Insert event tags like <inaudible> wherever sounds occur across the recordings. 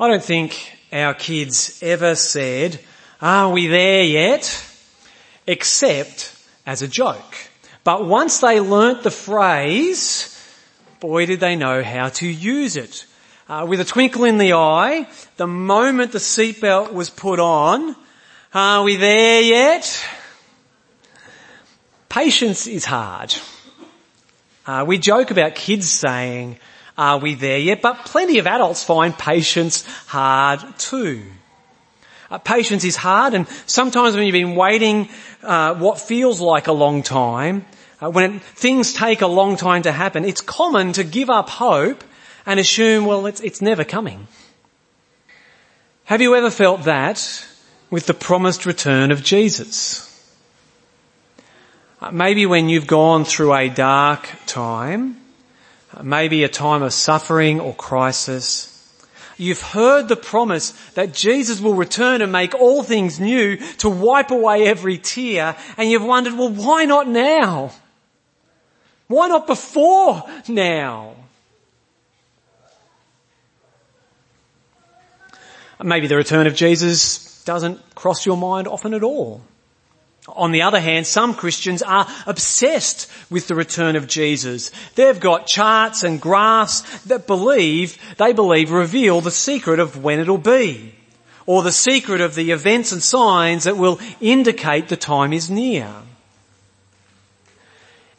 I don't think our kids ever said, are we there yet? Except as a joke. But once they learnt the phrase, boy did they know how to use it. Uh, with a twinkle in the eye, the moment the seatbelt was put on, are we there yet? Patience is hard. Uh, we joke about kids saying, are we there yet? But plenty of adults find patience hard too. Uh, patience is hard and sometimes when you've been waiting uh, what feels like a long time, uh, when it, things take a long time to happen, it's common to give up hope and assume, well, it's, it's never coming. Have you ever felt that with the promised return of Jesus? Uh, maybe when you've gone through a dark time, maybe a time of suffering or crisis, You've heard the promise that Jesus will return and make all things new to wipe away every tear and you've wondered, well, why not now? Why not before now? Maybe the return of Jesus doesn't cross your mind often at all. On the other hand, some Christians are obsessed with the return of Jesus. They've got charts and graphs that believe, they believe reveal the secret of when it'll be. Or the secret of the events and signs that will indicate the time is near.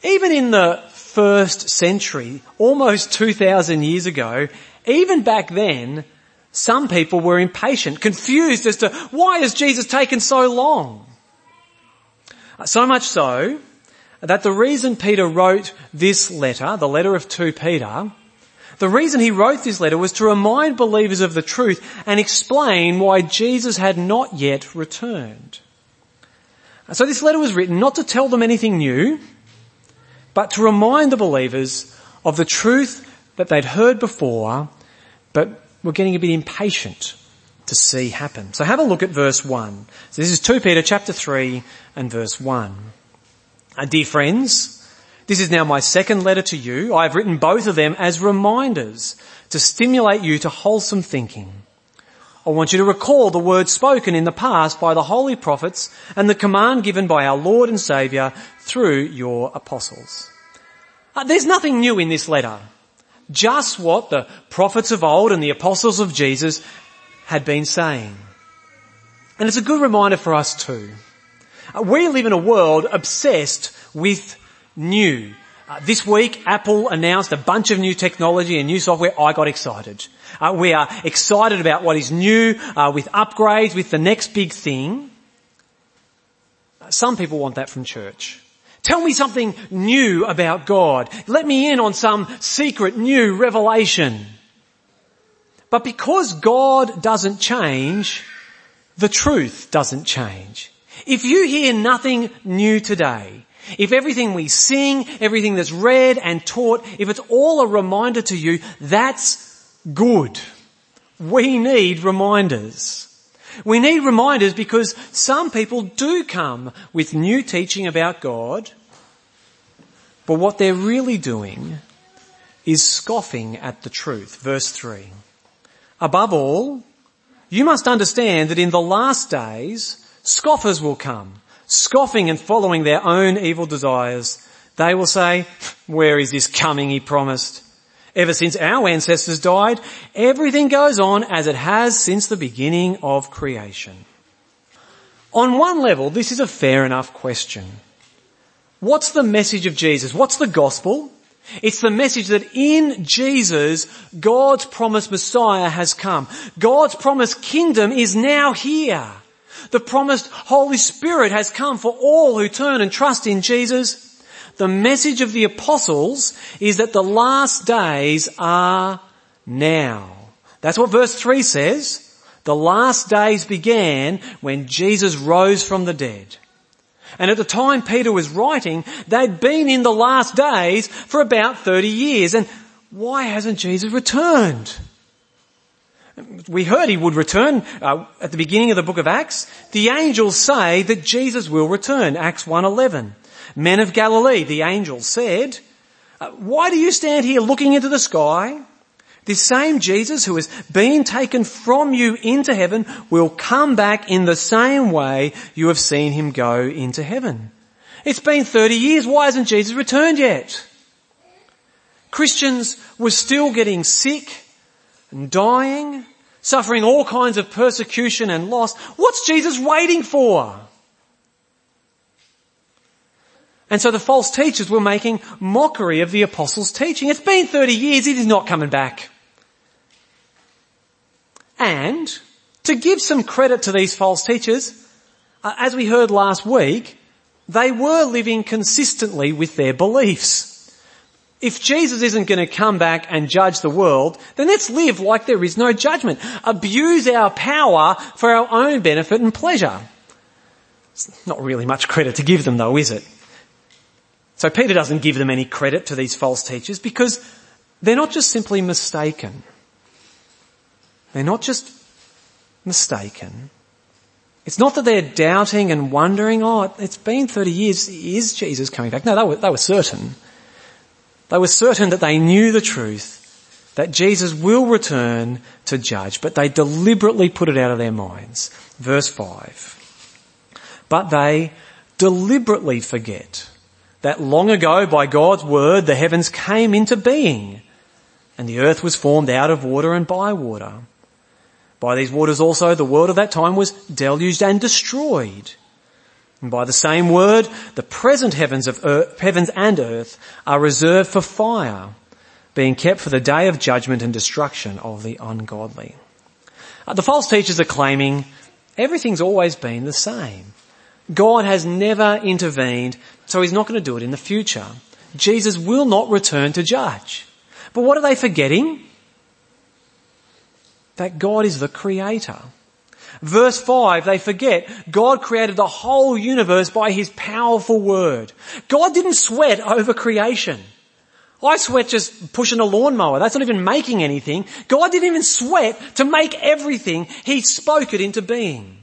Even in the first century, almost 2000 years ago, even back then, some people were impatient, confused as to why has Jesus taken so long? So much so that the reason Peter wrote this letter, the letter of 2 Peter, the reason he wrote this letter was to remind believers of the truth and explain why Jesus had not yet returned. So this letter was written not to tell them anything new, but to remind the believers of the truth that they'd heard before, but were getting a bit impatient to see happen. So have a look at verse 1. So this is 2 Peter chapter 3 and verse 1. Uh, dear friends, this is now my second letter to you. I have written both of them as reminders to stimulate you to wholesome thinking. I want you to recall the words spoken in the past by the holy prophets and the command given by our Lord and Saviour through your apostles. Uh, there's nothing new in this letter. Just what the prophets of old and the apostles of Jesus had been saying. And it's a good reminder for us too. Uh, we live in a world obsessed with new. Uh, this week, Apple announced a bunch of new technology and new software. I got excited. Uh, we are excited about what is new, uh, with upgrades, with the next big thing. Uh, some people want that from church. Tell me something new about God. Let me in on some secret new revelation. But because God doesn't change, the truth doesn't change. If you hear nothing new today, if everything we sing, everything that's read and taught, if it's all a reminder to you, that's good. We need reminders. We need reminders because some people do come with new teaching about God, but what they're really doing is scoffing at the truth. Verse 3. Above all, you must understand that in the last days, scoffers will come, scoffing and following their own evil desires. They will say, where is this coming he promised? Ever since our ancestors died, everything goes on as it has since the beginning of creation. On one level, this is a fair enough question. What's the message of Jesus? What's the gospel? It's the message that in Jesus, God's promised Messiah has come. God's promised kingdom is now here. The promised Holy Spirit has come for all who turn and trust in Jesus. The message of the apostles is that the last days are now. That's what verse 3 says. The last days began when Jesus rose from the dead. And at the time Peter was writing, they'd been in the last days for about 30 years. And why hasn't Jesus returned? We heard he would return uh, at the beginning of the book of Acts. The angels say that Jesus will return. Acts 1.11. Men of Galilee, the angels said, uh, why do you stand here looking into the sky? This same Jesus who has been taken from you into heaven will come back in the same way you have seen him go into heaven. It's been 30 years. Why hasn't Jesus returned yet? Christians were still getting sick and dying, suffering all kinds of persecution and loss. What's Jesus waiting for? And so the false teachers were making mockery of the apostles' teaching. It's been 30 years, it is not coming back. And to give some credit to these false teachers, uh, as we heard last week, they were living consistently with their beliefs. If Jesus isn't going to come back and judge the world, then let's live like there is no judgment. Abuse our power for our own benefit and pleasure. It's not really much credit to give them though, is it? So Peter doesn't give them any credit to these false teachers because they're not just simply mistaken. They're not just mistaken. It's not that they're doubting and wondering, oh, it's been 30 years, is Jesus coming back? No, they were, they were certain. They were certain that they knew the truth, that Jesus will return to judge, but they deliberately put it out of their minds. Verse 5. But they deliberately forget that long ago by God's word the heavens came into being and the earth was formed out of water and by water. By these waters also the world of that time was deluged and destroyed. And by the same word, the present heavens of earth, heavens and earth are reserved for fire, being kept for the day of judgment and destruction of the ungodly. Uh, the false teachers are claiming everything's always been the same. God has never intervened, so he's not going to do it in the future. Jesus will not return to judge. But what are they forgetting? That God is the creator. Verse 5, they forget God created the whole universe by his powerful word. God didn't sweat over creation. I sweat just pushing a lawnmower. That's not even making anything. God didn't even sweat to make everything. He spoke it into being.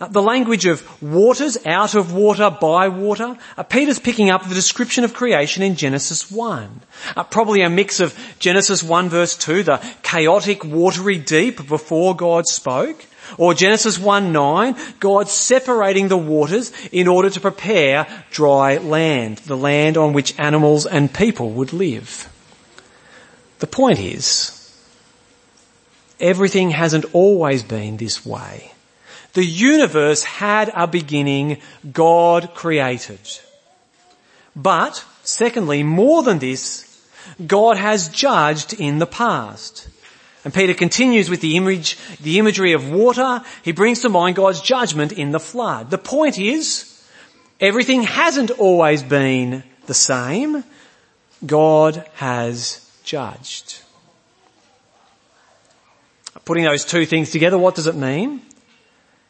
Uh, the language of waters, out of water, by water. Uh, Peter's picking up the description of creation in Genesis 1. Uh, probably a mix of Genesis 1 verse 2, the chaotic watery deep before God spoke, or Genesis 1 9, God separating the waters in order to prepare dry land, the land on which animals and people would live. The point is, everything hasn't always been this way. The universe had a beginning God created. But, secondly, more than this, God has judged in the past. And Peter continues with the image, the imagery of water. He brings to mind God's judgment in the flood. The point is, everything hasn't always been the same. God has judged. Putting those two things together, what does it mean?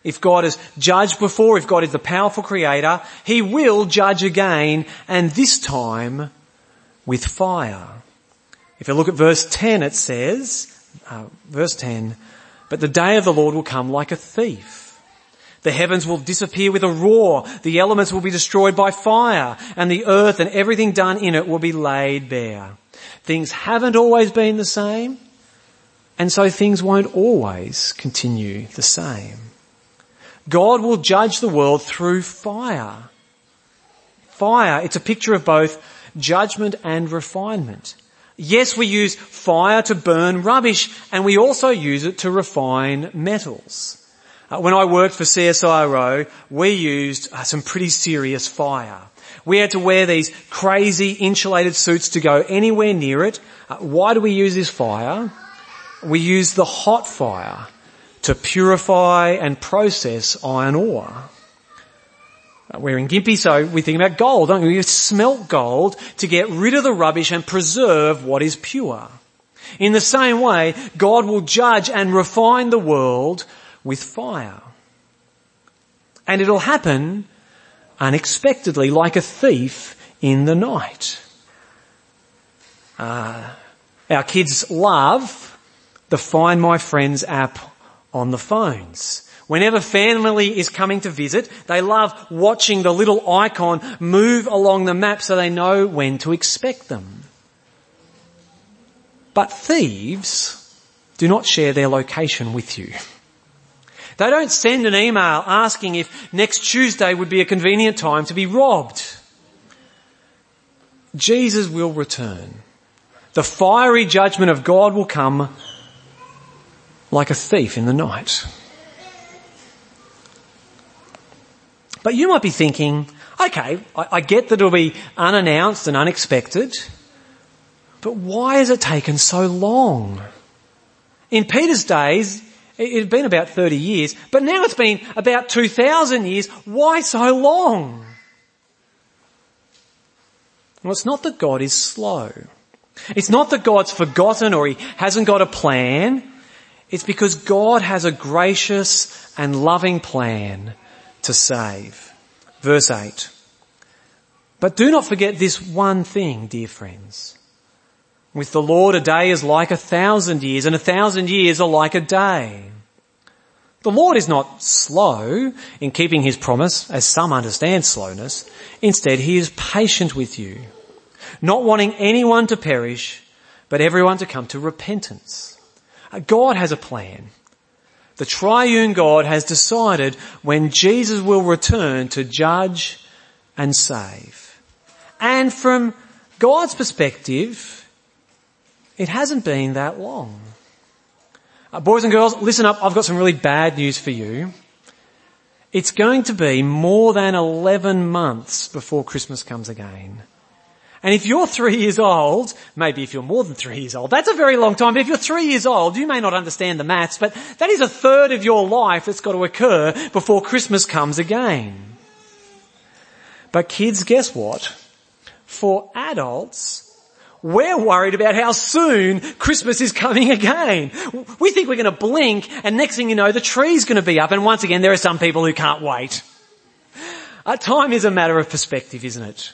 If God has judged before, if God is the powerful creator, He will judge again and this time with fire. If you look at verse 10 it says, uh, verse 10, but the day of the Lord will come like a thief. The heavens will disappear with a roar, the elements will be destroyed by fire, and the earth and everything done in it will be laid bare. Things haven't always been the same, and so things won't always continue the same. God will judge the world through fire. Fire, it's a picture of both judgment and refinement. Yes, we use fire to burn rubbish and we also use it to refine metals. Uh, when I worked for CSIRO, we used uh, some pretty serious fire. We had to wear these crazy insulated suits to go anywhere near it. Uh, why do we use this fire? We use the hot fire to purify and process iron ore. We're in Gympie, so we think about gold, don't we? We smelt gold to get rid of the rubbish and preserve what is pure. In the same way, God will judge and refine the world with fire. And it'll happen unexpectedly, like a thief in the night. Uh, our kids love the Find My Friends app on the phones. Whenever family is coming to visit, they love watching the little icon move along the map so they know when to expect them. But thieves do not share their location with you. They don't send an email asking if next Tuesday would be a convenient time to be robbed. Jesus will return. The fiery judgment of God will come like a thief in the night. But you might be thinking, okay, I, I get that it'll be unannounced and unexpected, but why has it taken so long? In Peter's days, it had been about 30 years, but now it's been about 2,000 years. Why so long? Well, it's not that God is slow. It's not that God's forgotten or he hasn't got a plan. It's because God has a gracious and loving plan to save. Verse 8. But do not forget this one thing, dear friends. With the Lord a day is like a thousand years and a thousand years are like a day. The Lord is not slow in keeping his promise, as some understand slowness. Instead, he is patient with you, not wanting anyone to perish, but everyone to come to repentance. God has a plan. The triune God has decided when Jesus will return to judge and save. And from God's perspective, it hasn't been that long. Uh, boys and girls, listen up. I've got some really bad news for you. It's going to be more than 11 months before Christmas comes again. And if you're three years old, maybe if you're more than three years old, that's a very long time. But if you're three years old, you may not understand the maths, but that is a third of your life that's got to occur before Christmas comes again. But kids, guess what? For adults, we're worried about how soon Christmas is coming again. We think we're going to blink and next thing you know the tree's going to be up and once again there are some people who can't wait. Uh, time is a matter of perspective, isn't it?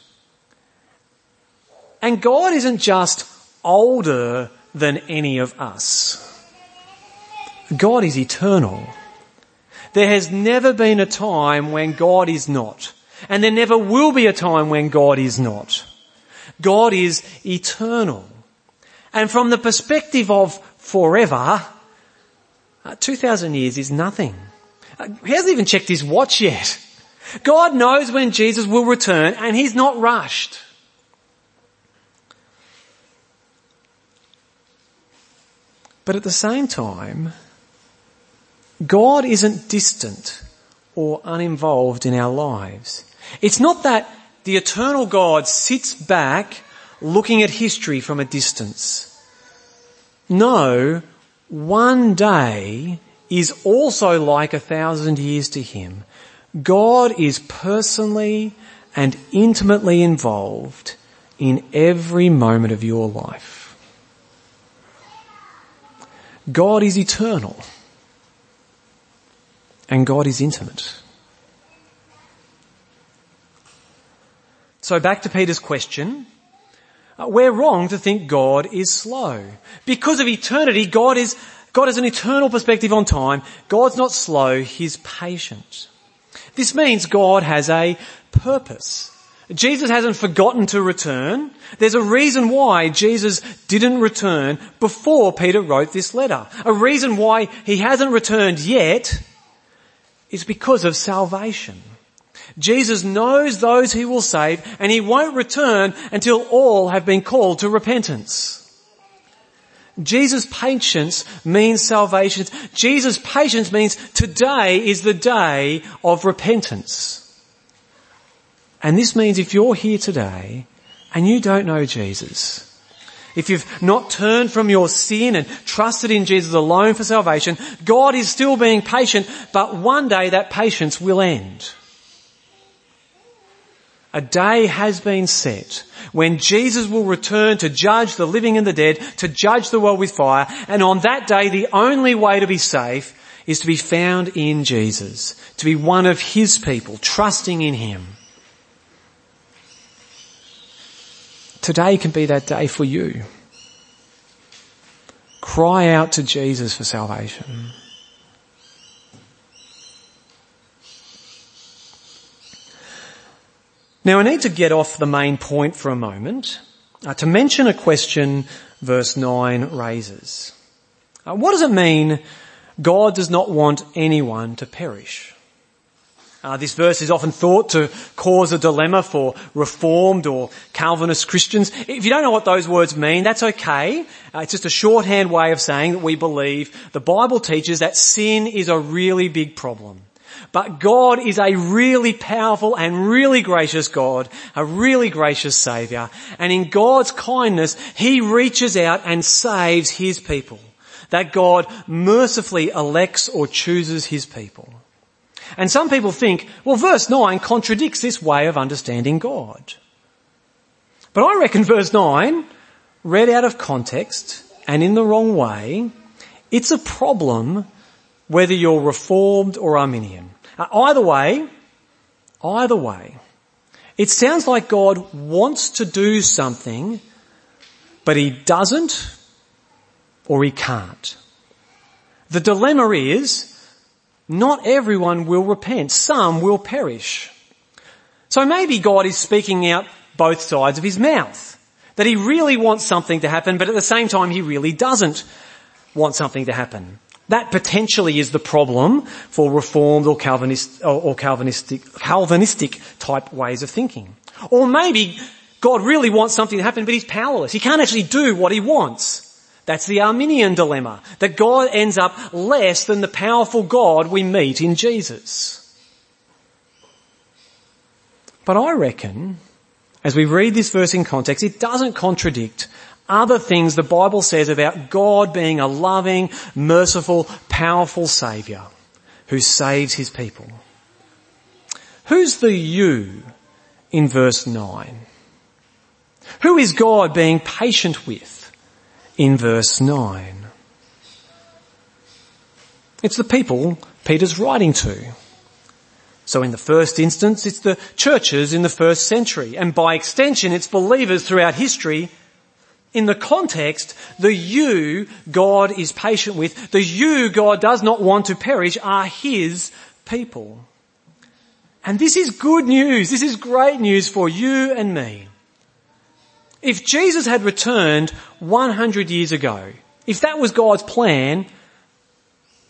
And God isn't just older than any of us. God is eternal. There has never been a time when God is not. And there never will be a time when God is not. God is eternal. And from the perspective of forever, uh, 2,000 years is nothing. Uh, he hasn't even checked his watch yet. God knows when Jesus will return and he's not rushed. But at the same time, God isn't distant or uninvolved in our lives. It's not that the eternal God sits back looking at history from a distance. No, one day is also like a thousand years to him. God is personally and intimately involved in every moment of your life. God is eternal and God is intimate. So back to Peter's question. Uh, we're wrong to think God is slow. Because of eternity, God is, God has an eternal perspective on time. God's not slow, He's patient. This means God has a purpose. Jesus hasn't forgotten to return. There's a reason why Jesus didn't return before Peter wrote this letter. A reason why he hasn't returned yet is because of salvation. Jesus knows those he will save and he won't return until all have been called to repentance. Jesus' patience means salvation. Jesus' patience means today is the day of repentance. And this means if you're here today and you don't know Jesus, if you've not turned from your sin and trusted in Jesus alone for salvation, God is still being patient, but one day that patience will end. A day has been set when Jesus will return to judge the living and the dead, to judge the world with fire, and on that day the only way to be safe is to be found in Jesus, to be one of His people, trusting in Him. Today can be that day for you. Cry out to Jesus for salvation. Now I need to get off the main point for a moment uh, to mention a question verse 9 raises. Uh, what does it mean God does not want anyone to perish? Uh, this verse is often thought to cause a dilemma for Reformed or Calvinist Christians. If you don't know what those words mean, that's okay. Uh, it's just a shorthand way of saying that we believe the Bible teaches that sin is a really big problem. But God is a really powerful and really gracious God, a really gracious Saviour. And in God's kindness, He reaches out and saves His people. That God mercifully elects or chooses His people. And some people think, well verse 9 contradicts this way of understanding God. But I reckon verse 9, read out of context and in the wrong way, it's a problem whether you're Reformed or Arminian. Uh, either way, either way, it sounds like God wants to do something, but he doesn't or he can't. The dilemma is, not everyone will repent. Some will perish. So maybe God is speaking out both sides of his mouth. That he really wants something to happen, but at the same time he really doesn't want something to happen. That potentially is the problem for reformed or, Calvinist, or Calvinistic, Calvinistic type ways of thinking. Or maybe God really wants something to happen, but he's powerless. He can't actually do what he wants. That's the Arminian dilemma, that God ends up less than the powerful God we meet in Jesus. But I reckon, as we read this verse in context, it doesn't contradict other things the Bible says about God being a loving, merciful, powerful Saviour who saves His people. Who's the you in verse 9? Who is God being patient with in verse 9? It's the people Peter's writing to. So in the first instance, it's the churches in the first century, and by extension, it's believers throughout history in the context, the you God is patient with, the you God does not want to perish are His people. And this is good news. This is great news for you and me. If Jesus had returned 100 years ago, if that was God's plan,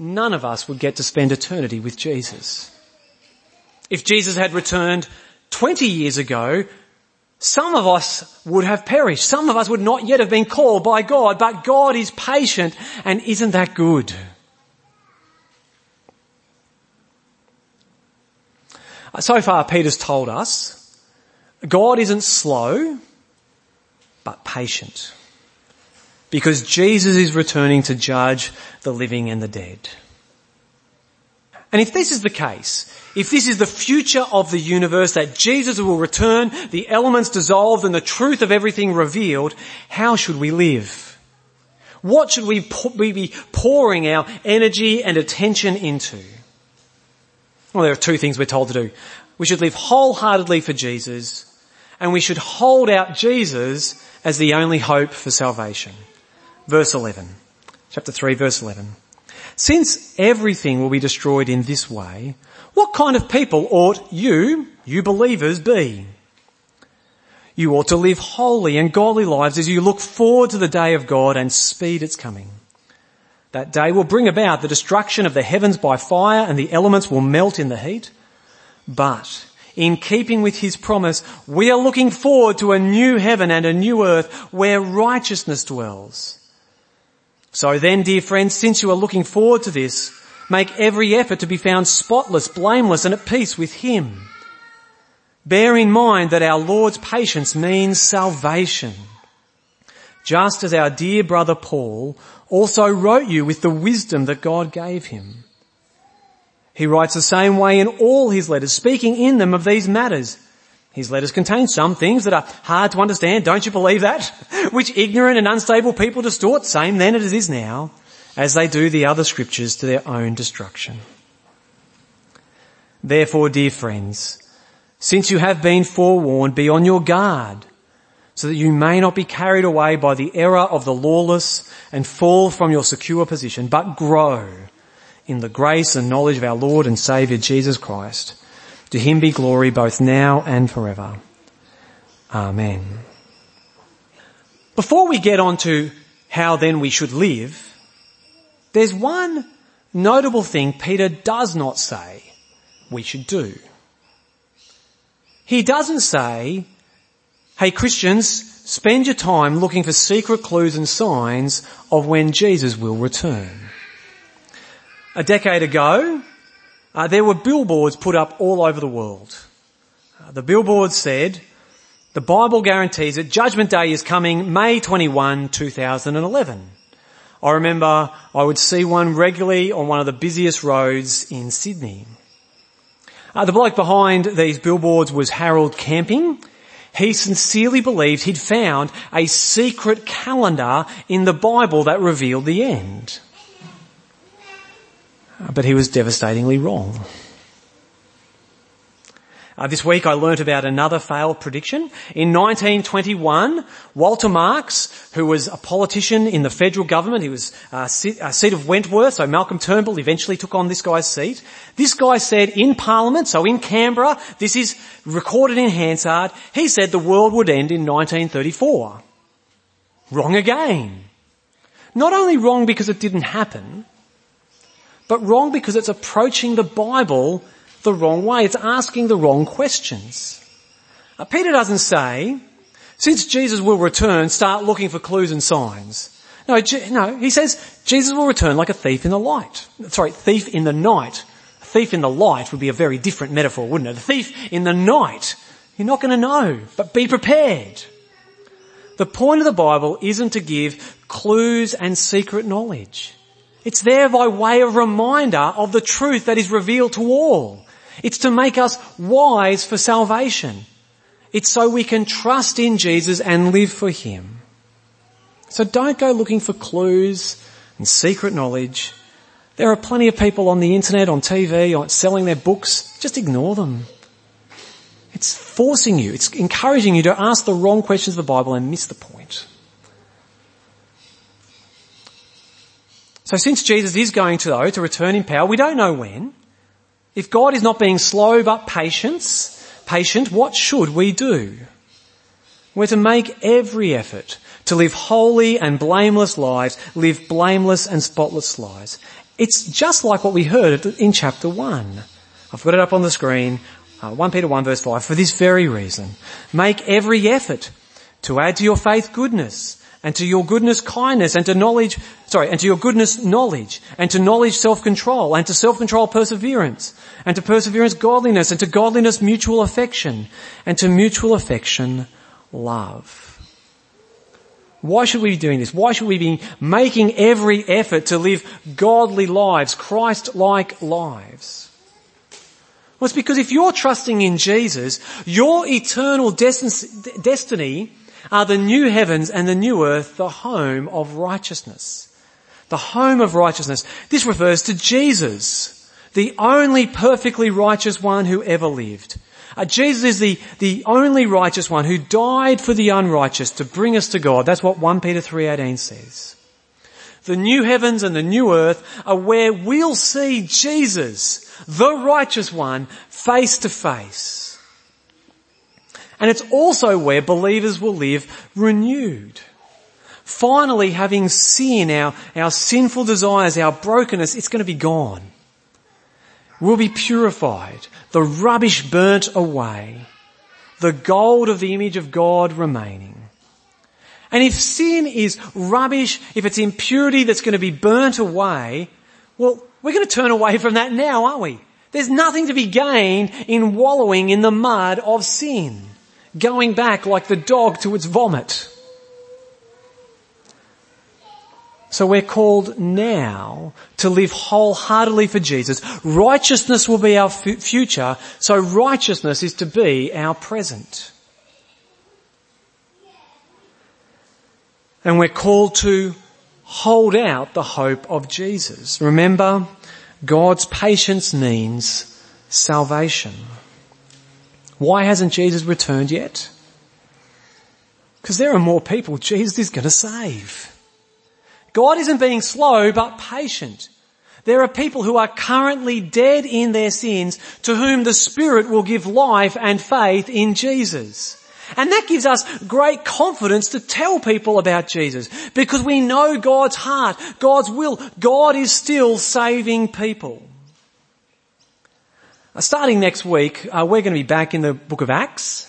none of us would get to spend eternity with Jesus. If Jesus had returned 20 years ago, some of us would have perished. Some of us would not yet have been called by God, but God is patient and isn't that good? So far Peter's told us God isn't slow, but patient. Because Jesus is returning to judge the living and the dead. And if this is the case, if this is the future of the universe, that Jesus will return, the elements dissolved and the truth of everything revealed, how should we live? What should we be pouring our energy and attention into? Well, there are two things we're told to do. We should live wholeheartedly for Jesus, and we should hold out Jesus as the only hope for salvation. Verse 11. Chapter 3 verse 11. Since everything will be destroyed in this way, what kind of people ought you, you believers, be? You ought to live holy and godly lives as you look forward to the day of God and speed its coming. That day will bring about the destruction of the heavens by fire and the elements will melt in the heat. But in keeping with his promise, we are looking forward to a new heaven and a new earth where righteousness dwells. So then, dear friends, since you are looking forward to this, make every effort to be found spotless, blameless, and at peace with Him. Bear in mind that our Lord's patience means salvation. Just as our dear brother Paul also wrote you with the wisdom that God gave him. He writes the same way in all his letters, speaking in them of these matters his letters contain some things that are hard to understand, don't you believe that? <laughs> Which ignorant and unstable people distort, same then as it is now, as they do the other scriptures to their own destruction. Therefore, dear friends, since you have been forewarned, be on your guard, so that you may not be carried away by the error of the lawless and fall from your secure position, but grow in the grace and knowledge of our Lord and Saviour Jesus Christ. To him be glory both now and forever. Amen. Before we get on to how then we should live, there's one notable thing Peter does not say we should do. He doesn't say, hey Christians, spend your time looking for secret clues and signs of when Jesus will return. A decade ago, uh, there were billboards put up all over the world. Uh, the billboard said, the Bible guarantees that Judgment Day is coming May 21, 2011. I remember I would see one regularly on one of the busiest roads in Sydney. Uh, the bloke behind these billboards was Harold Camping. He sincerely believed he'd found a secret calendar in the Bible that revealed the end. But he was devastatingly wrong. Uh, this week I learnt about another failed prediction. In 1921, Walter Marks, who was a politician in the federal government, he was uh, seat, uh, seat of Wentworth, so Malcolm Turnbull eventually took on this guy's seat. This guy said in Parliament, so in Canberra, this is recorded in Hansard, he said the world would end in 1934. Wrong again. Not only wrong because it didn't happen, but wrong because it's approaching the Bible the wrong way. It's asking the wrong questions. Uh, Peter doesn't say, since Jesus will return, start looking for clues and signs. No, no, he says Jesus will return like a thief in the light. Sorry, thief in the night. A thief in the light would be a very different metaphor, wouldn't it? A thief in the night. You're not going to know, but be prepared. The point of the Bible isn't to give clues and secret knowledge. It's there by way of reminder of the truth that is revealed to all. It's to make us wise for salvation. It's so we can trust in Jesus and live for Him. So don't go looking for clues and secret knowledge. There are plenty of people on the internet, on TV, selling their books. Just ignore them. It's forcing you, it's encouraging you to ask the wrong questions of the Bible and miss the point. So since Jesus is going to though, to return in power, we don't know when. If God is not being slow but patience, patient, what should we do? We're to make every effort to live holy and blameless lives, live blameless and spotless lives. It's just like what we heard in chapter 1. I've got it up on the screen, uh, 1 Peter 1 verse 5, for this very reason. Make every effort to add to your faith goodness, and to your goodness kindness, and to knowledge, sorry, and to your goodness knowledge, and to knowledge self-control, and to self-control perseverance, and to perseverance godliness, and to godliness mutual affection, and to mutual affection love. Why should we be doing this? Why should we be making every effort to live godly lives, Christ-like lives? Well, it's because if you're trusting in Jesus, your eternal destiny are the new heavens and the new earth the home of righteousness. The home of righteousness. This refers to Jesus, the only perfectly righteous one who ever lived. Uh, Jesus is the, the only righteous one who died for the unrighteous to bring us to God. That's what 1 Peter 3.18 says. The new heavens and the new earth are where we'll see Jesus, the righteous one, face to face. And it's also where believers will live renewed. Finally having sin, our, our sinful desires, our brokenness, it's going to be gone. We'll be purified, the rubbish burnt away, the gold of the image of God remaining. And if sin is rubbish, if it's impurity that's going to be burnt away, well, we're going to turn away from that now, aren't we? There's nothing to be gained in wallowing in the mud of sin going back like the dog to its vomit. So we're called now to live wholeheartedly for Jesus. Righteousness will be our f- future, so righteousness is to be our present. And we're called to hold out the hope of Jesus. Remember, God's patience means salvation. Why hasn't Jesus returned yet? Because there are more people Jesus is going to save. God isn't being slow but patient. There are people who are currently dead in their sins to whom the Spirit will give life and faith in Jesus. And that gives us great confidence to tell people about Jesus because we know God's heart, God's will. God is still saving people. Starting next week, uh, we're going to be back in the book of Acts.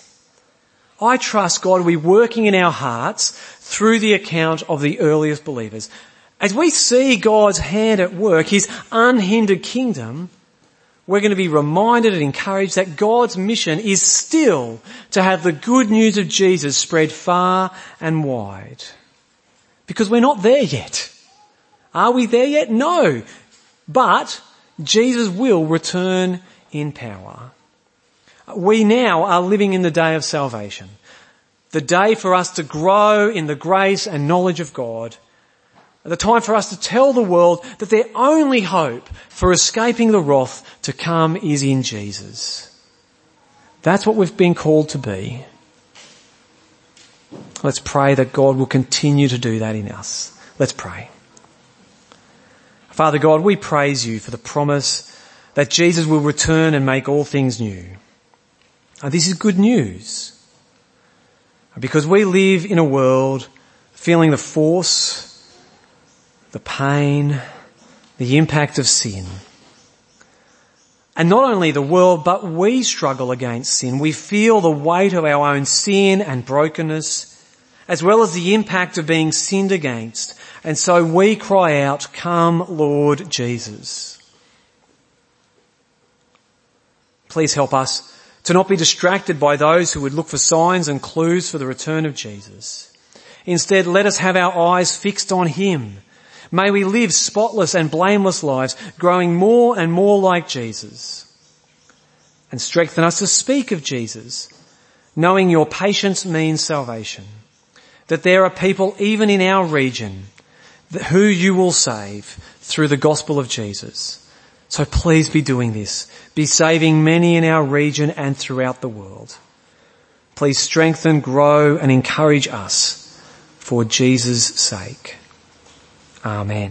I trust God will be working in our hearts through the account of the earliest believers. As we see God's hand at work, His unhindered kingdom, we're going to be reminded and encouraged that God's mission is still to have the good news of Jesus spread far and wide. Because we're not there yet. Are we there yet? No. But Jesus will return in power. We now are living in the day of salvation. The day for us to grow in the grace and knowledge of God the time for us to tell the world that their only hope for escaping the wrath to come is in Jesus. That's what we've been called to be. Let's pray that God will continue to do that in us. Let's pray. Father God, we praise you for the promise that Jesus will return and make all things new. And this is good news. Because we live in a world feeling the force the pain, the impact of sin. And not only the world, but we struggle against sin. We feel the weight of our own sin and brokenness, as well as the impact of being sinned against. And so we cry out, come Lord Jesus. Please help us to not be distracted by those who would look for signs and clues for the return of Jesus. Instead, let us have our eyes fixed on Him May we live spotless and blameless lives, growing more and more like Jesus. And strengthen us to speak of Jesus, knowing your patience means salvation. That there are people even in our region who you will save through the gospel of Jesus. So please be doing this. Be saving many in our region and throughout the world. Please strengthen, grow and encourage us for Jesus' sake. Amen.